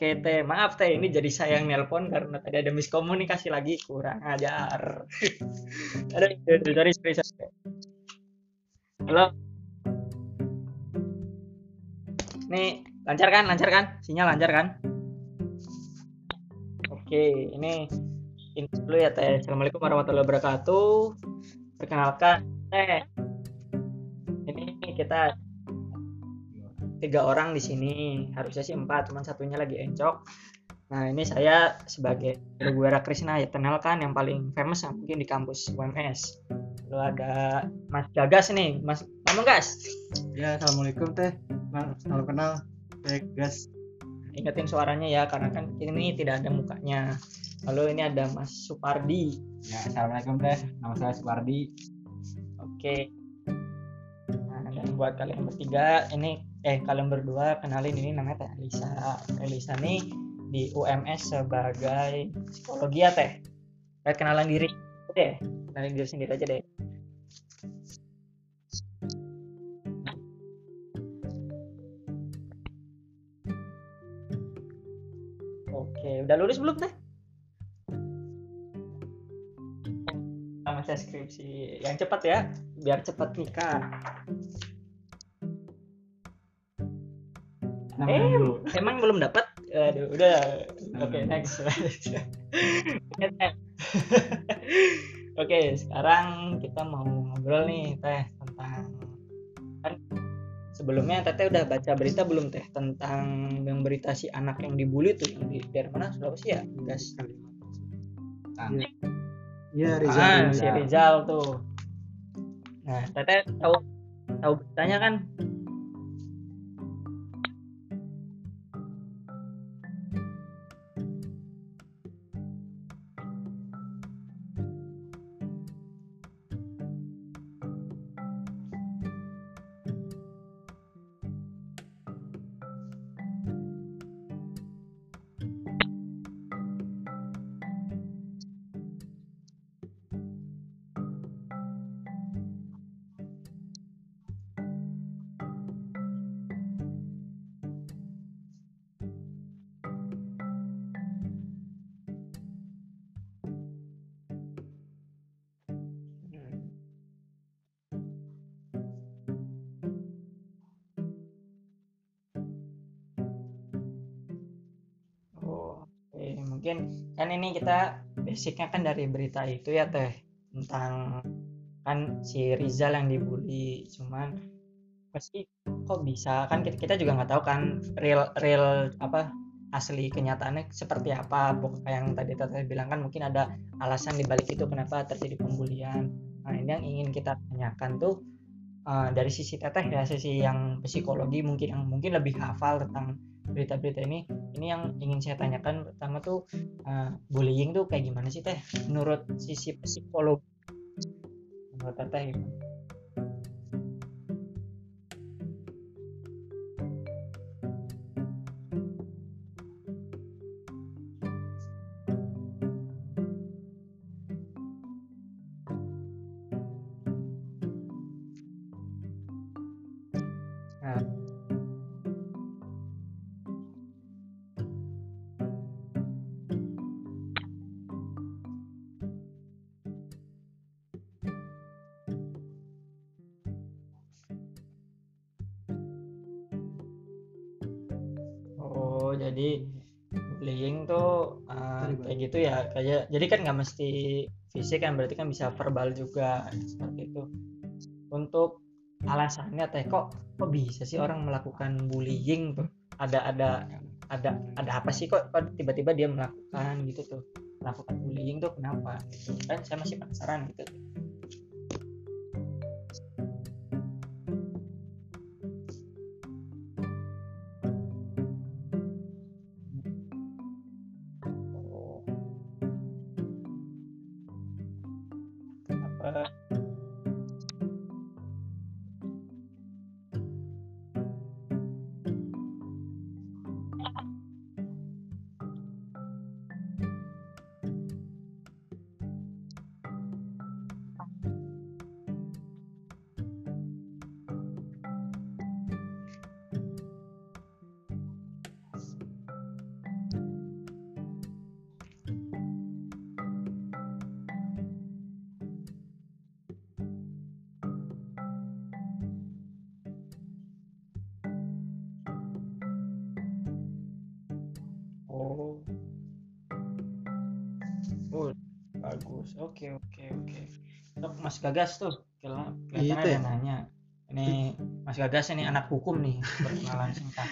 Oke teh, maaf teh ini jadi saya yang nelpon karena tadi ada miskomunikasi lagi kurang ajar. ada dari sorry sorry. Halo. Nih lancar kan, lancar kan? Sinyal lancar kan? Oke, ini ini dulu ya teh. Assalamualaikum warahmatullahi wabarakatuh. Perkenalkan teh. Ini kita tiga orang di sini. Harusnya sih empat cuman satunya lagi encok. Nah ini saya sebagai Guera Krishna ya kenalkan yang paling famous yang mungkin di kampus UMS lalu ada Mas Gagas nih. Mas ngomong gas? Ya assalamualaikum teh. Nah, salam kenal. Teh gas. Ingetin suaranya ya karena kan ini tidak ada mukanya. Lalu ini ada Mas Supardi. Ya assalamualaikum teh. Nama saya Supardi. Oke. Nah dan buat kalian bertiga ini eh kalian berdua kenalin ini namanya Teh Elisa. Elisa nih di UMS sebagai psikologi ya Teh. Kayak kenalan diri deh. Kenalin diri sendiri aja deh. Oke, udah lulus belum Teh? Sama saya skripsi yang cepat ya, biar cepat nikah. Eh emang belum dapat aduh udah. Oke okay, next. Oke okay, sekarang kita mau ngobrol nih teh tentang kan sebelumnya teteh udah baca berita belum teh? Tentang yang berita si anak yang dibully tuh yang di dari mana? Sulawesi ya? Gas. Iya. Rizal, ah, Rizal. si Rizal tuh. Nah teteh tahu tahu beritanya kan mungkin kan ini kita basicnya kan dari berita itu ya teh tentang kan si Rizal yang dibully. Cuman pasti kok bisa? Kan kita, kita juga nggak tahu kan real real apa asli kenyataannya seperti apa. Pokoknya yang tadi tadi bilang kan mungkin ada alasan di balik itu kenapa terjadi pembulian. Nah ini yang ingin kita tanyakan tuh uh, dari sisi teteh ya sisi yang psikologi mungkin yang mungkin lebih hafal tentang berita-berita ini ini yang ingin saya tanyakan pertama tuh uh, bullying tuh kayak gimana sih teh menurut sisi psikolog menurut teh gimana? Ya kayak jadi kan nggak mesti fisik kan berarti kan bisa verbal juga seperti itu. Untuk alasannya teh kok kok bisa sih orang melakukan bullying tuh? Ada ada ada ada apa sih kok, tiba-tiba dia melakukan gitu tuh? Melakukan bullying tuh kenapa? Kan saya masih penasaran gitu Bye. Mas Gagas tuh Iya, kelihatannya Teh. ada nanya ini Mas Gagas ini anak hukum nih perkenalan singkat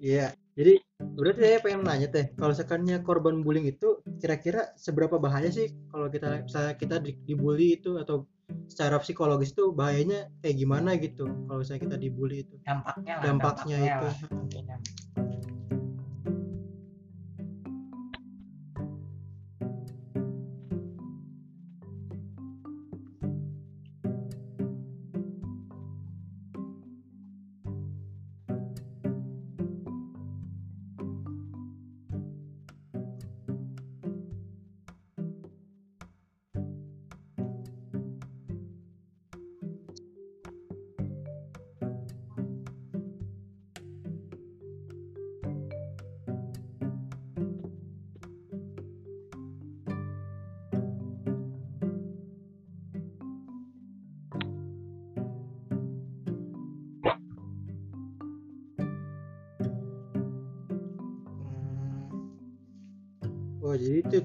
Iya. Jadi berarti saya pengen nanya teh, kalau sekannya korban bullying itu kira-kira seberapa bahaya sih kalau kita misalnya kita di- dibully itu atau secara psikologis itu bahayanya kayak gimana gitu kalau misalnya kita dibully itu dampaknya lah dampaknya itu lah,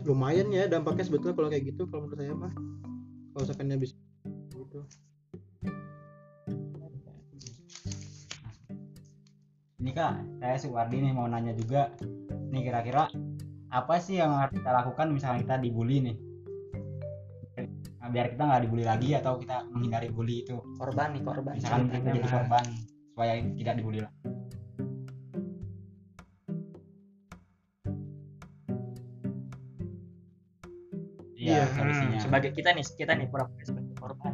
lumayan ya dampaknya sebetulnya kalau kayak gitu kalau menurut saya mah kalau sekannya bisa gitu Ini kak, saya Suwardi nih mau nanya juga. Nih kira-kira apa sih yang harus kita lakukan misalnya kita dibully nih? Nah, biar kita nggak dibully lagi atau kita menghindari bully itu. korban nih korban Misalkan kita jadi korban supaya tidak dibully lagi. Solusinya. Hmm, sebagai kita nih kita nih pura-pura sebagai korban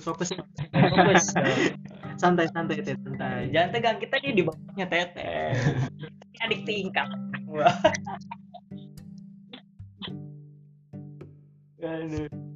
fokus fokus santai santai teh santai jangan tegang kita nih di bawahnya teteh adik tingkat Wah. Aduh.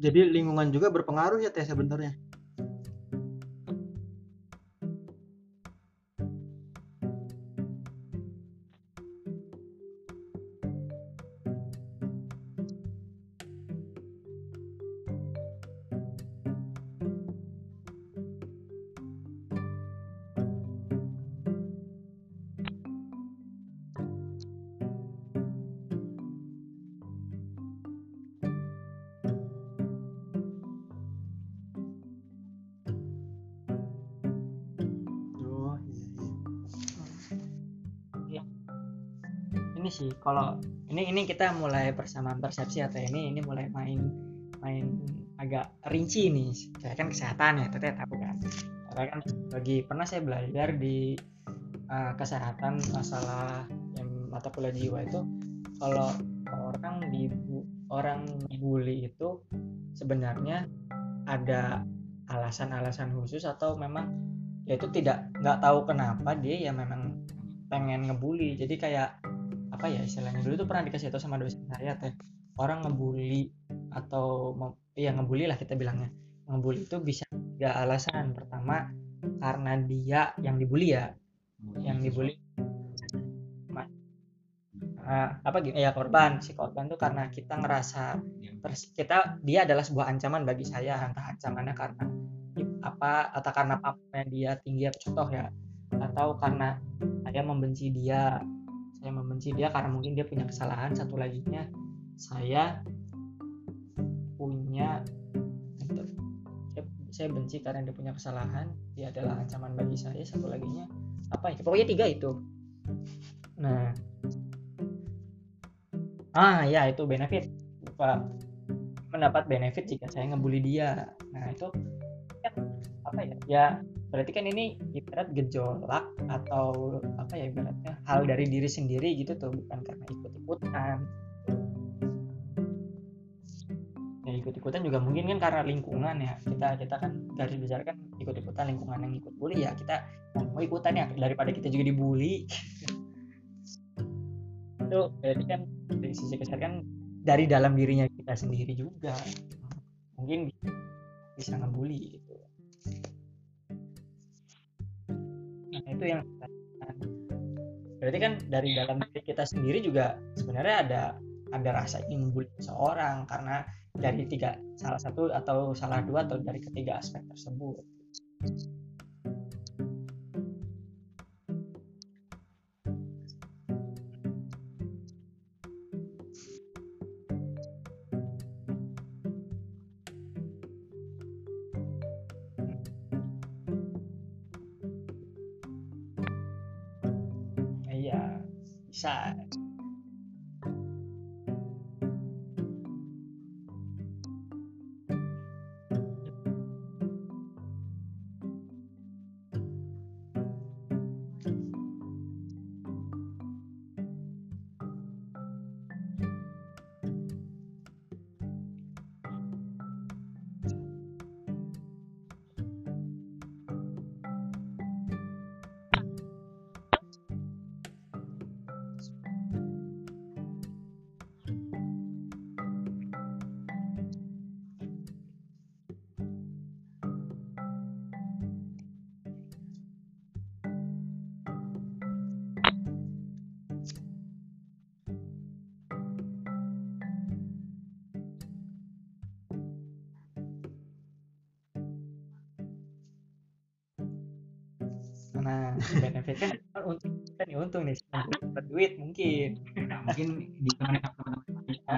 Jadi lingkungan juga berpengaruh ya teh sebenarnya kalau ini ini kita mulai persamaan persepsi atau ini ini mulai main main agak rinci nih. Saya kan kesehatan ya teteh tahu kan? Karena kan bagi pernah saya belajar di uh, kesehatan masalah yang mata kuliah jiwa itu kalau orang di orang bully itu sebenarnya ada alasan-alasan khusus atau memang ya itu tidak nggak tahu kenapa dia ya memang pengen ngebully. Jadi kayak apa ya istilahnya? Dulu tuh pernah dikasih tahu sama dosen saya teh orang ngebully atau ya ngebully lah kita bilangnya. Ngebully itu bisa tiga alasan. Pertama karena dia yang dibully ya. Yang dibully. Uh, apa gitu? Ya korban. Si korban tuh karena kita ngerasa terus kita dia adalah sebuah ancaman bagi saya entah ancamannya karena apa atau karena papanya dia tinggi atau contoh ya. Atau karena saya membenci dia saya membenci dia karena mungkin dia punya kesalahan. Satu lagi nya saya punya saya benci karena dia punya kesalahan. Dia adalah ancaman bagi saya. Satu lagi nya apa itu pokoknya tiga itu. Nah. Ah ya itu benefit. Lupa mendapat benefit jika saya ngebully dia. Nah itu kan apa ya? Ya berarti kan ini ibarat gejolak atau apa ya ibaratnya hal dari diri sendiri gitu tuh bukan karena ikut-ikutan. Ya ikut-ikutan juga mungkin kan karena lingkungan ya. Kita kita kan garis besar kan ikut-ikutan lingkungan yang ikut bully ya kita mau ikutan ya daripada kita juga dibully. Itu berarti kan dari sisi kesehatan kan dari dalam dirinya kita sendiri juga. Mungkin bisa ngebully gitu itu yang berarti kan dari dalam diri kita sendiri juga sebenarnya ada ada rasa ingin seseorang karena dari tiga salah satu atau salah dua atau dari ketiga aspek tersebut bisa kan untung kita nih untung nih dapat duit mungkin. Nah, mungkin di teman-teman kita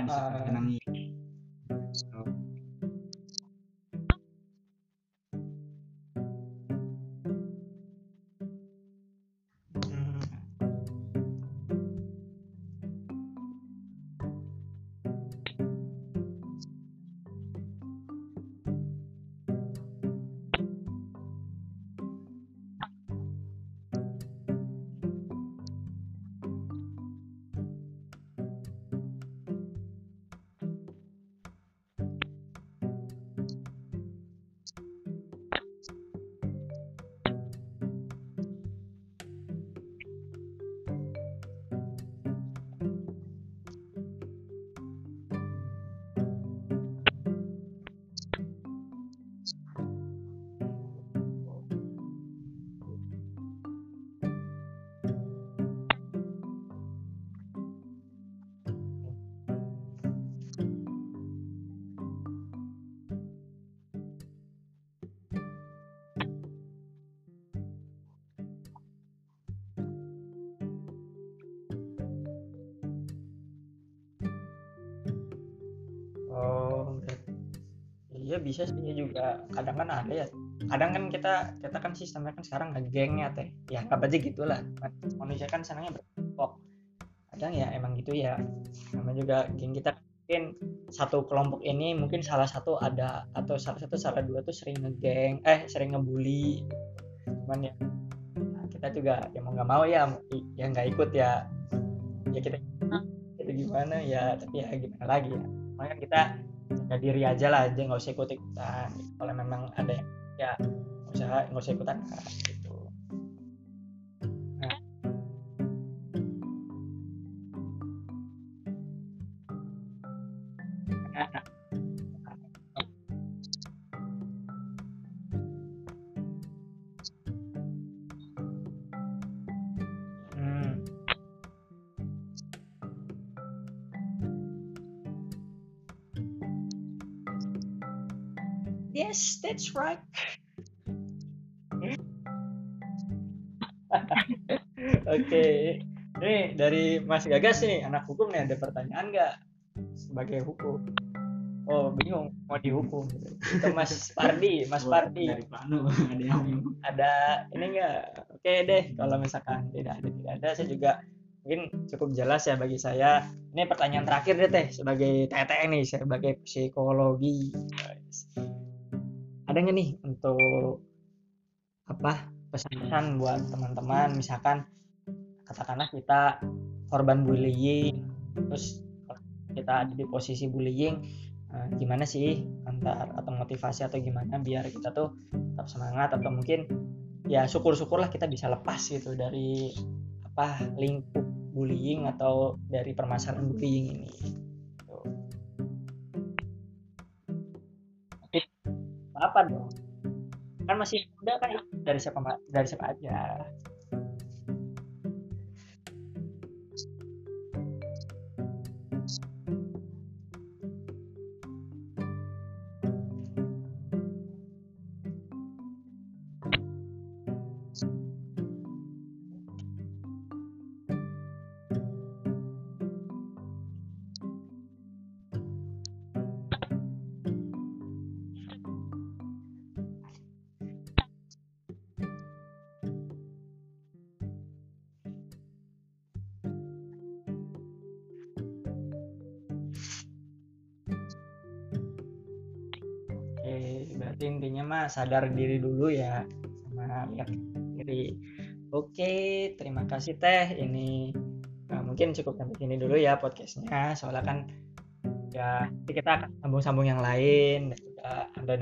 iya bisa sih ya juga. Kadang kan ada ya. Kadang kan kita kita kan sistemnya kan sekarang ngegengnya teh. Ya apa aja gitulah. Manusia kan senangnya berkelompok. Ada kadang ya emang gitu ya. Namanya juga geng kita mungkin satu kelompok ini mungkin salah satu ada atau salah satu salah dua tuh sering ngegeng eh sering ngebully. Cuman ya nah, kita juga ya mau nggak mau ya ya nggak ikut ya. Ya kita itu gimana ya tapi ya gimana lagi ya. Makanya kita diri aja lah aja nggak usah ikut ikutan kalau memang ada yang ya nggak usah nggak usah ikutan Oke, ini dari Mas Gagas nih, anak hukum nih ada pertanyaan nggak sebagai hukum? Oh bingung mau dihukum. Itu Mas Pardi, Mas Pardi dari Plano ada yang bingung. ada ini enggak oke deh kalau misalkan tidak ada tidak ada saya juga mungkin cukup jelas ya bagi saya ini pertanyaan terakhir deh teh sebagai TTN nih sebagai psikologi ada nggak nih untuk apa pesan-pesan buat teman-teman misalkan katakanlah kita korban bullying terus kita ada di posisi bullying eh, gimana sih antar atau motivasi atau gimana biar kita tuh tetap semangat atau mungkin ya syukur-syukurlah kita bisa lepas gitu dari apa lingkup bullying atau dari permasalahan bullying ini. Gitu. Apa dong? Kan masih muda kan dari siapa dari siapa aja. Mah sadar diri dulu ya sama lihat diri. Oke, terima kasih Teh. Ini eh, mungkin cukup sampai sini dulu ya podcastnya. Soalnya kan ya nanti kita akan sambung-sambung yang lain dan juga ada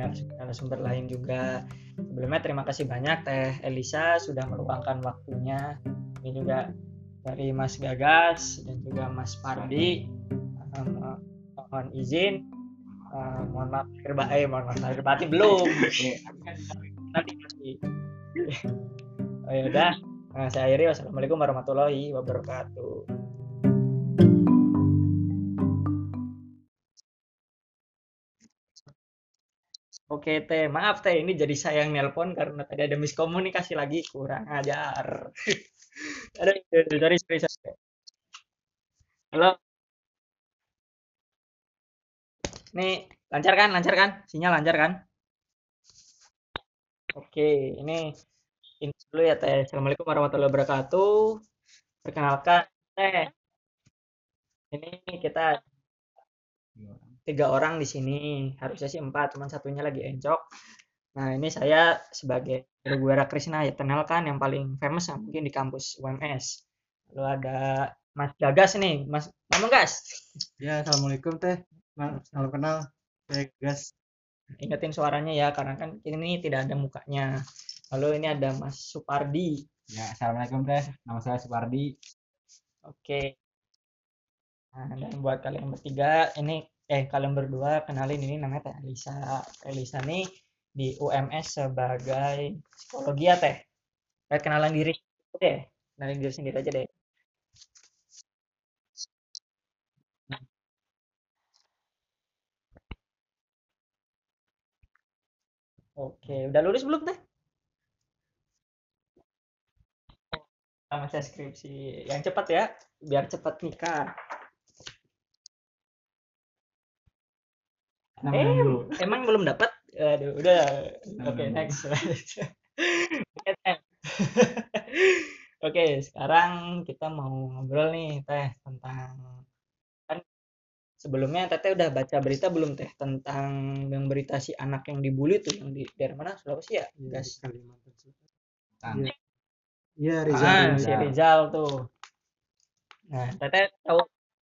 narasumber, lain juga. Sebelumnya terima kasih banyak Teh Elisa sudah meluangkan waktunya. Ini juga dari Mas Gagas dan juga Mas Pardi. Mohon izin mohon maaf lahir batin, eh, mohon maaf lahir batin belum. Nanti nanti. oh ya udah. Nah, saya akhiri wassalamualaikum warahmatullahi wabarakatuh. Oke teh, maaf teh ini jadi saya yang nelpon karena tadi ada miskomunikasi lagi kurang ajar. Aduh, sorry, sorry, sorry. Halo. Nih, lancar kan? Lancar kan? Sinyal lancar kan? Oke, ini ini dulu ya Teh. Assalamualaikum warahmatullahi wabarakatuh. Perkenalkan Teh. Ini kita tiga orang di sini. Harusnya sih empat, cuman satunya lagi encok. Nah, ini saya sebagai Guera Krishna ya kenalkan yang paling famous ya, mungkin di kampus UMS. Lalu ada Mas Gagas nih, Mas Mas Gas. Ya, assalamualaikum teh. Salam kenal. Saya Gas. Ingetin suaranya ya, karena kan ini tidak ada mukanya. Lalu ini ada Mas Supardi. Ya, assalamualaikum teh. Nama saya Supardi. Oke. Nah, dan buat kalian bertiga, ini eh kalian berdua kenalin ini namanya Teh Elisa. Elisa nih di UMS sebagai psikologi ya Teh. Kayak kenalan diri deh. Kenalin diri sendiri aja deh. Oke, udah lulus belum Teh? Sama saya skripsi. Yang cepat ya, biar cepat nikah. Eh, dulu. emang belum dapat? Aduh, udah. Oke, Belum. next. Oke. Oke, sekarang kita mau ngobrol nih Teh tentang sebelumnya Teteh udah baca berita belum Teh tentang yang berita si anak yang dibully tuh yang di dari mana Sulawesi ya? Iya, Gas. di Kalimantan Selatan. Iya. Iya, Rizal. Ah, Rizal. si Rizal tuh. Nah, Teteh tahu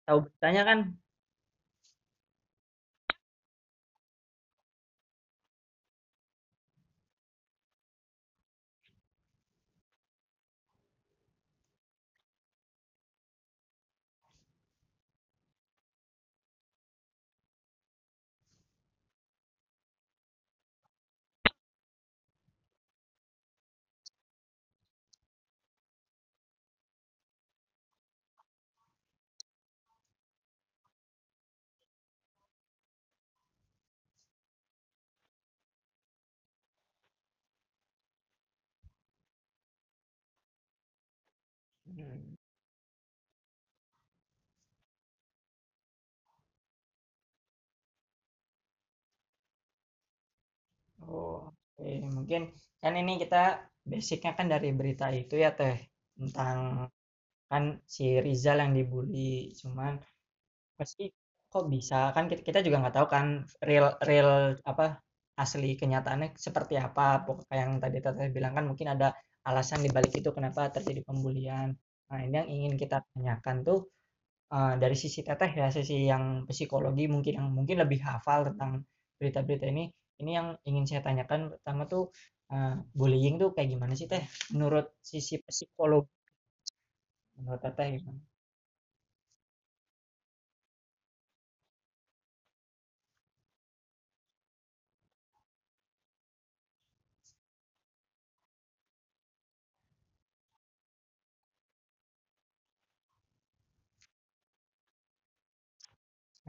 tahu beritanya kan? Hmm. Mungkin kan ini kita basicnya kan dari berita itu ya Teh tentang kan si Rizal yang dibully. Cuman pasti kok bisa kan kita, kita juga nggak tahu kan real real apa asli kenyataannya seperti apa. Pokoknya yang tadi Teteh bilang kan mungkin ada alasan di balik itu kenapa terjadi pembulian. Nah, ini yang ingin kita tanyakan tuh eh, dari sisi teteh ya sisi yang psikologi mungkin yang mungkin lebih hafal tentang berita-berita ini ini yang ingin saya tanyakan pertama tuh eh, bullying tuh kayak gimana sih teh menurut sisi psikologi menurut teteh gimana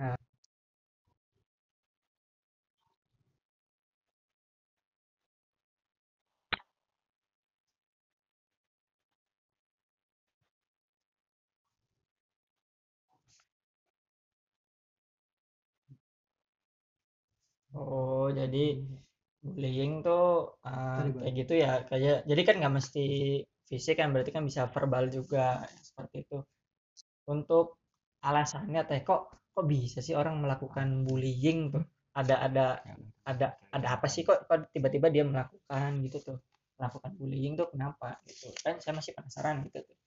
nah, oh jadi bullying tuh Bang. kayak gitu ya kayak jadi kan nggak mesti fisik kan berarti kan bisa verbal juga seperti itu untuk alasannya teh kok kok bisa sih orang melakukan bullying tuh? Ada ada ada ada apa sih kok, kok tiba-tiba dia melakukan gitu tuh? Melakukan bullying tuh kenapa gitu? Kan saya masih penasaran gitu tuh.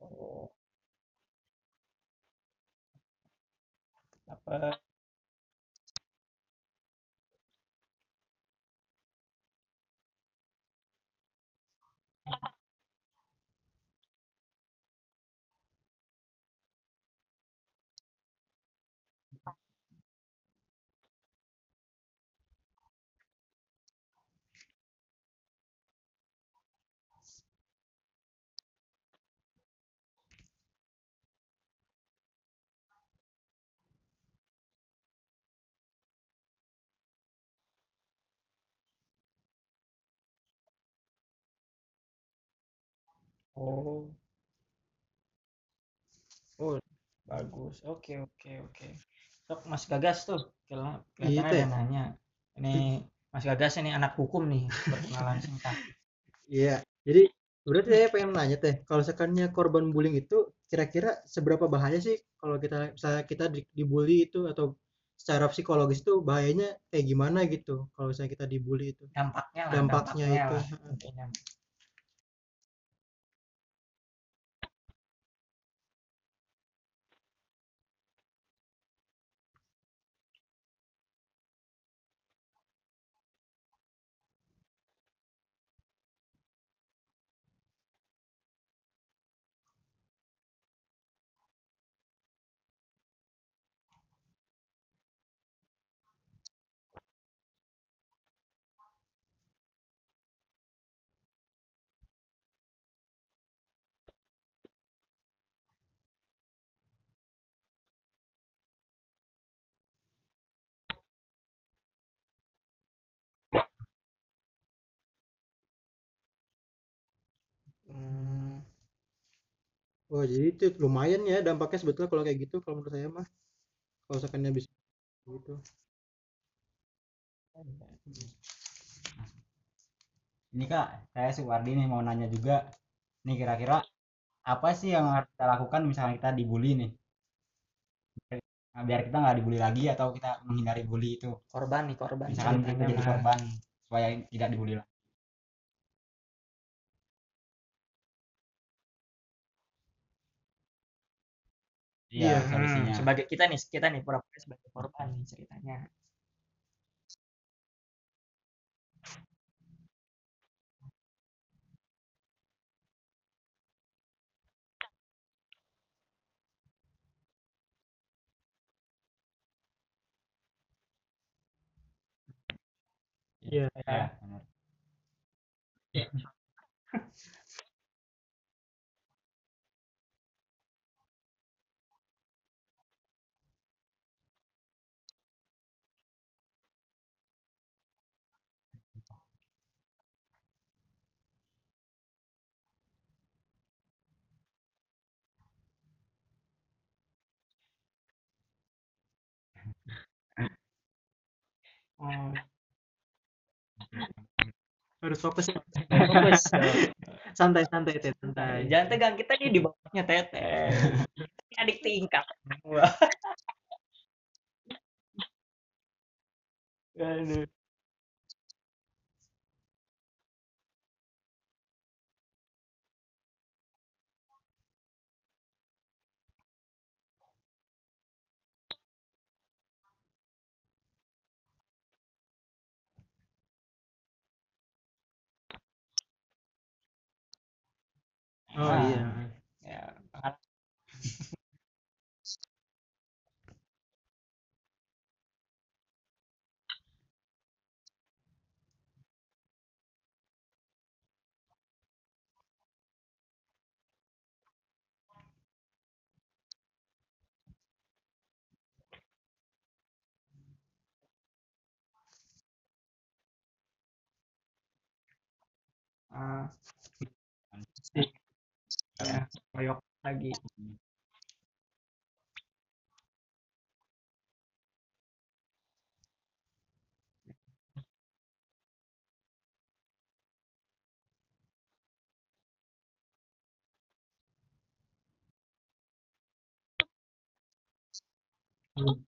Oh. Apa oh. Oh bagus. Oke oke oke. Sok Mas Gagas tuh kelihatannya Teh. ada nanya. Ini Mas Gagas ini anak hukum nih perkenalan singkat. Iya. Jadi berarti saya pengen nanya teh, kalau sekannya korban bullying itu kira-kira seberapa bahaya sih kalau kita misalnya kita di- dibully itu atau secara psikologis itu bahayanya kayak gimana gitu kalau misalnya kita dibully itu? Dampaknya lah dampaknya itu. lah. Intinya. Hmm, oh jadi itu lumayan ya dampaknya sebetulnya kalau kayak gitu kalau menurut saya mah. Kalau misalkannya bisa gitu. Ini kak saya Suwardi nih mau nanya juga. Nih kira-kira apa sih yang harus kita lakukan misalnya kita dibully nih? Nah, biar kita nggak dibully lagi atau kita menghindari bully itu. Korban nih korban. Misalkan kita jadi korban supaya tidak dibully lagi iya solusinya Hmm, sebagai kita nih kita nih pura-pura sebagai korban nih ceritanya. Iya. ya benar oh, harus fokus. Fokus. Santai santai teh santai. Jangan tegang kita nih di bawahnya teteh Ini adik tingkat. Aduh. Oh Ah. iya ya ah, ya koyok lagi Hmm.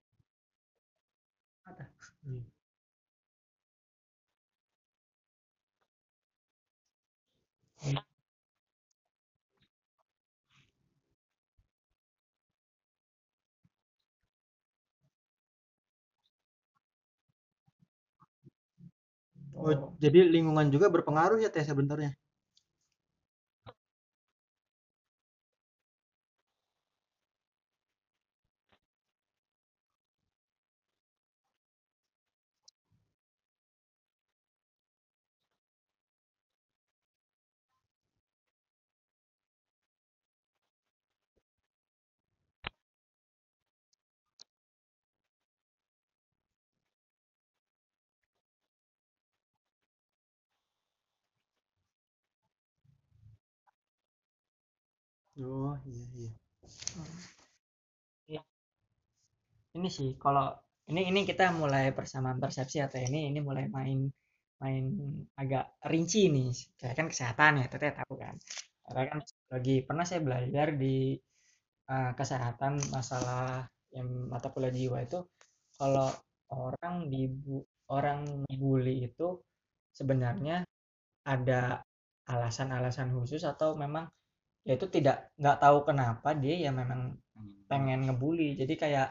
Ada. Hmm. Oh, jadi lingkungan juga berpengaruh ya teh sebenarnya. Oh iya iya. ini sih kalau ini ini kita mulai persamaan persepsi atau ini ini mulai main main agak rinci nih. Kayak kan kesehatan ya teteh tahu kan. Karena kan lagi pernah saya belajar di eh, kesehatan masalah yang mata kuliah jiwa itu kalau orang dibu orang bully itu sebenarnya ada alasan-alasan khusus atau memang ya itu tidak nggak tahu kenapa dia ya memang pengen ngebully. Jadi kayak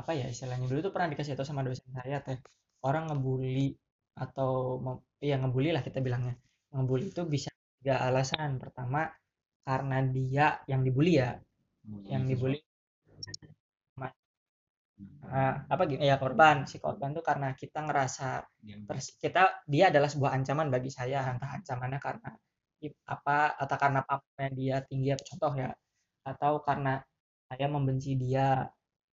apa ya istilahnya dulu tuh pernah dikasih tahu sama dosen saya teh orang ngebully atau ya ngebully lah kita bilangnya. Ngebully itu bisa tiga alasan. Pertama karena dia yang dibully ya. Yang dibully. Ma- eh, apa gitu ya korban. Si korban tuh karena kita ngerasa pers- kita dia adalah sebuah ancaman bagi saya entah ancamannya karena apa atau karena pamornya dia tinggi atau contoh ya atau karena saya membenci dia.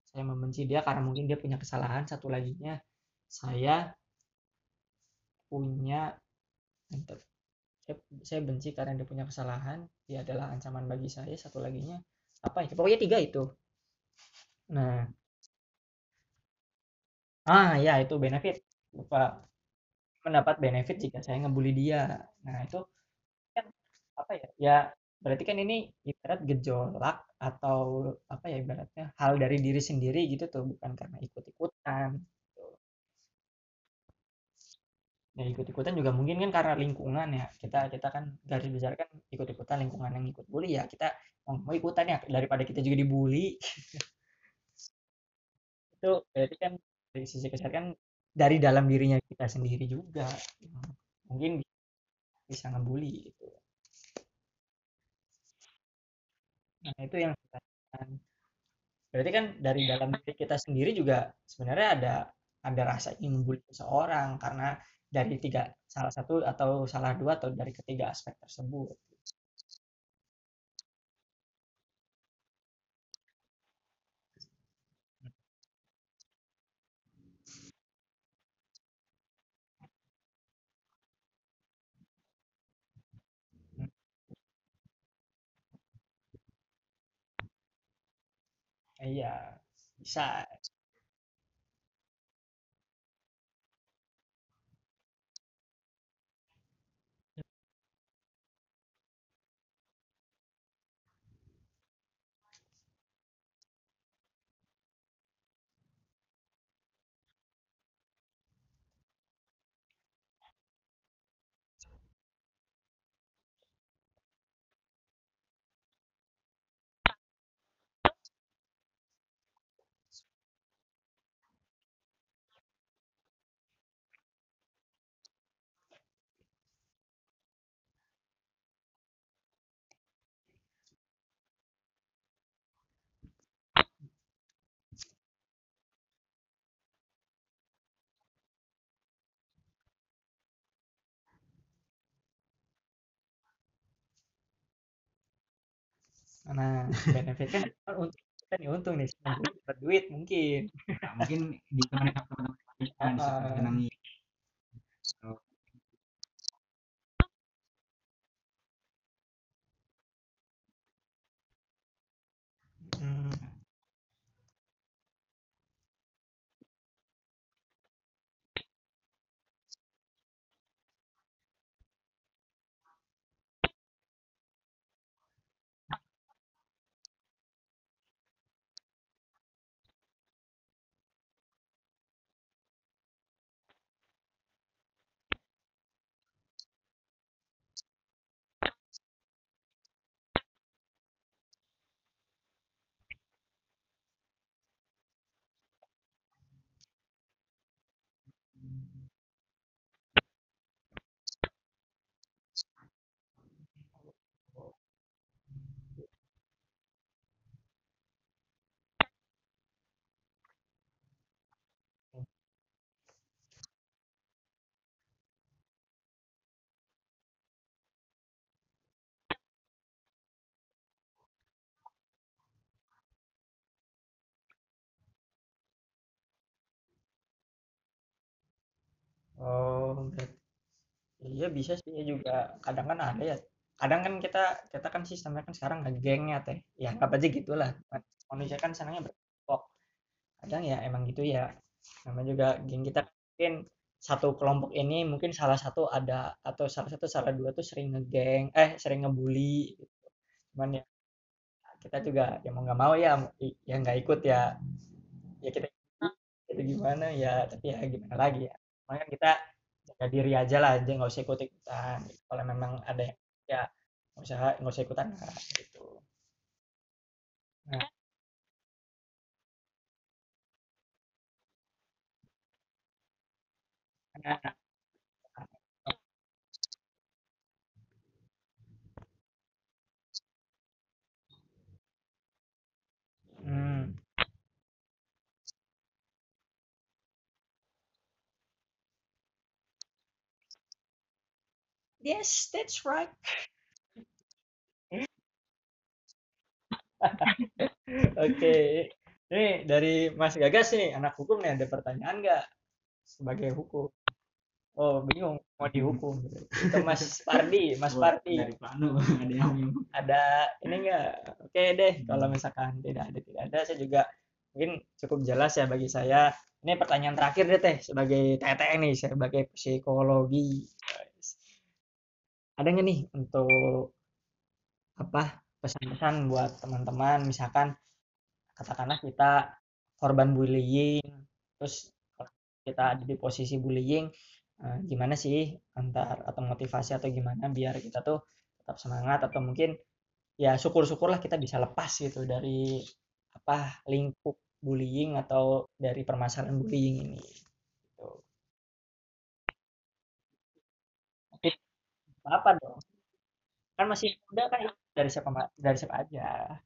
Saya membenci dia karena mungkin dia punya kesalahan satu laginya saya punya saya, saya benci karena dia punya kesalahan dia adalah ancaman bagi saya satu laginya apa ya? Pokoknya tiga itu. Nah. Ah ya itu benefit. Lupa mendapat benefit jika saya ngebully dia. Nah itu apa ya ya berarti kan ini ibarat gejolak atau apa ya ibaratnya hal dari diri sendiri gitu tuh bukan karena ikut-ikutan ya ikut-ikutan juga mungkin kan karena lingkungan ya. Kita kita kan garis besar kan ikut-ikutan lingkungan yang ikut bully ya kita mau, mau ikutan ya daripada kita juga dibully itu berarti kan dari sisi kesehatan kan dari dalam dirinya kita sendiri juga mungkin bisa ngebully gitu nah itu yang kita berarti kan dari dalam diri kita sendiri juga sebenarnya ada ada rasa ingin membuli seseorang karena dari tiga salah satu atau salah dua atau dari ketiga aspek tersebut iya bisa Nah, benefitnya kan untuk kita nih untung nih dapat duit mungkin. Nah, mungkin di teman-teman bisa Ah. menyenangi. Hmm. Oh, berarti iya bisa sih ya juga kadang kan ada ya. Kadang kan kita kita kan sistemnya kan sekarang ngegeng ya teh. Ya apa aja gitulah. Manusia kan senangnya berkelompok. Kadang ya emang gitu ya. Namanya juga geng kita mungkin satu kelompok ini mungkin salah satu ada atau salah satu salah dua tuh sering ngegeng eh sering ngebully gitu. Cuman ya kita juga ya mau nggak mau ya ya nggak ikut ya ya kita itu gimana ya tapi ya gimana lagi ya makanya kan kita jaga diri aja lah aja nggak usah ikut ikutan. Kalau memang ada ya nggak usah nggak usah ikutan nah, gitu. Nah, nah, hmm. Yes that's right. Oke. Ini dari Mas Gagas nih anak hukum nih ada pertanyaan nggak sebagai hukum? Oh bingung mau dihukum. Itu Mas Pardi Mas Pardi. Dari Planu ada yang ada ini enggak oke deh kalau misalkan tidak ada tidak ada saya juga mungkin cukup jelas ya bagi saya. Ini pertanyaan terakhir deh teh sebagai TTE nih sebagai psikologi. Ada nggak nih untuk apa pesan-pesan buat teman-teman? Misalkan katakanlah kita korban bullying terus kita ada di posisi bullying eh, gimana sih antar atau motivasi atau gimana biar kita tuh tetap semangat atau mungkin ya syukur-syukurlah kita bisa lepas gitu dari apa lingkup bullying atau dari permasalahan bullying ini gitu. Tapi apa dong. Kan masih muda kan dari siapa dari siapa aja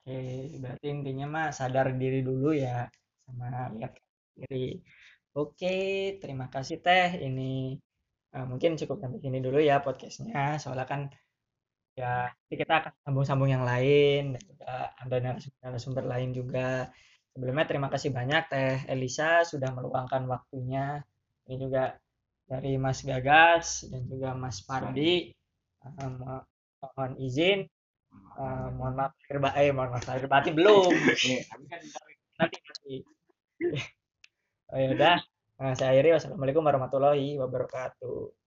oke berarti intinya mah sadar diri dulu ya sama lihat diri. Oke terima kasih teh. Ini eh, mungkin cukup sampai sini dulu ya podcastnya. Soalnya kan ya nanti kita akan sambung-sambung yang lain dan juga ada narasumber lain juga. Sebelumnya terima kasih banyak Teh Elisa sudah meluangkan waktunya. Ini juga dari Mas Gagas dan juga Mas Pardi. Mo- mohon izin Eh, mohon maaf lahir eh mohon maaf lahir batin belum. Nanti nanti oh ya udah. Nah, saya akhiri. Wassalamualaikum warahmatullahi wabarakatuh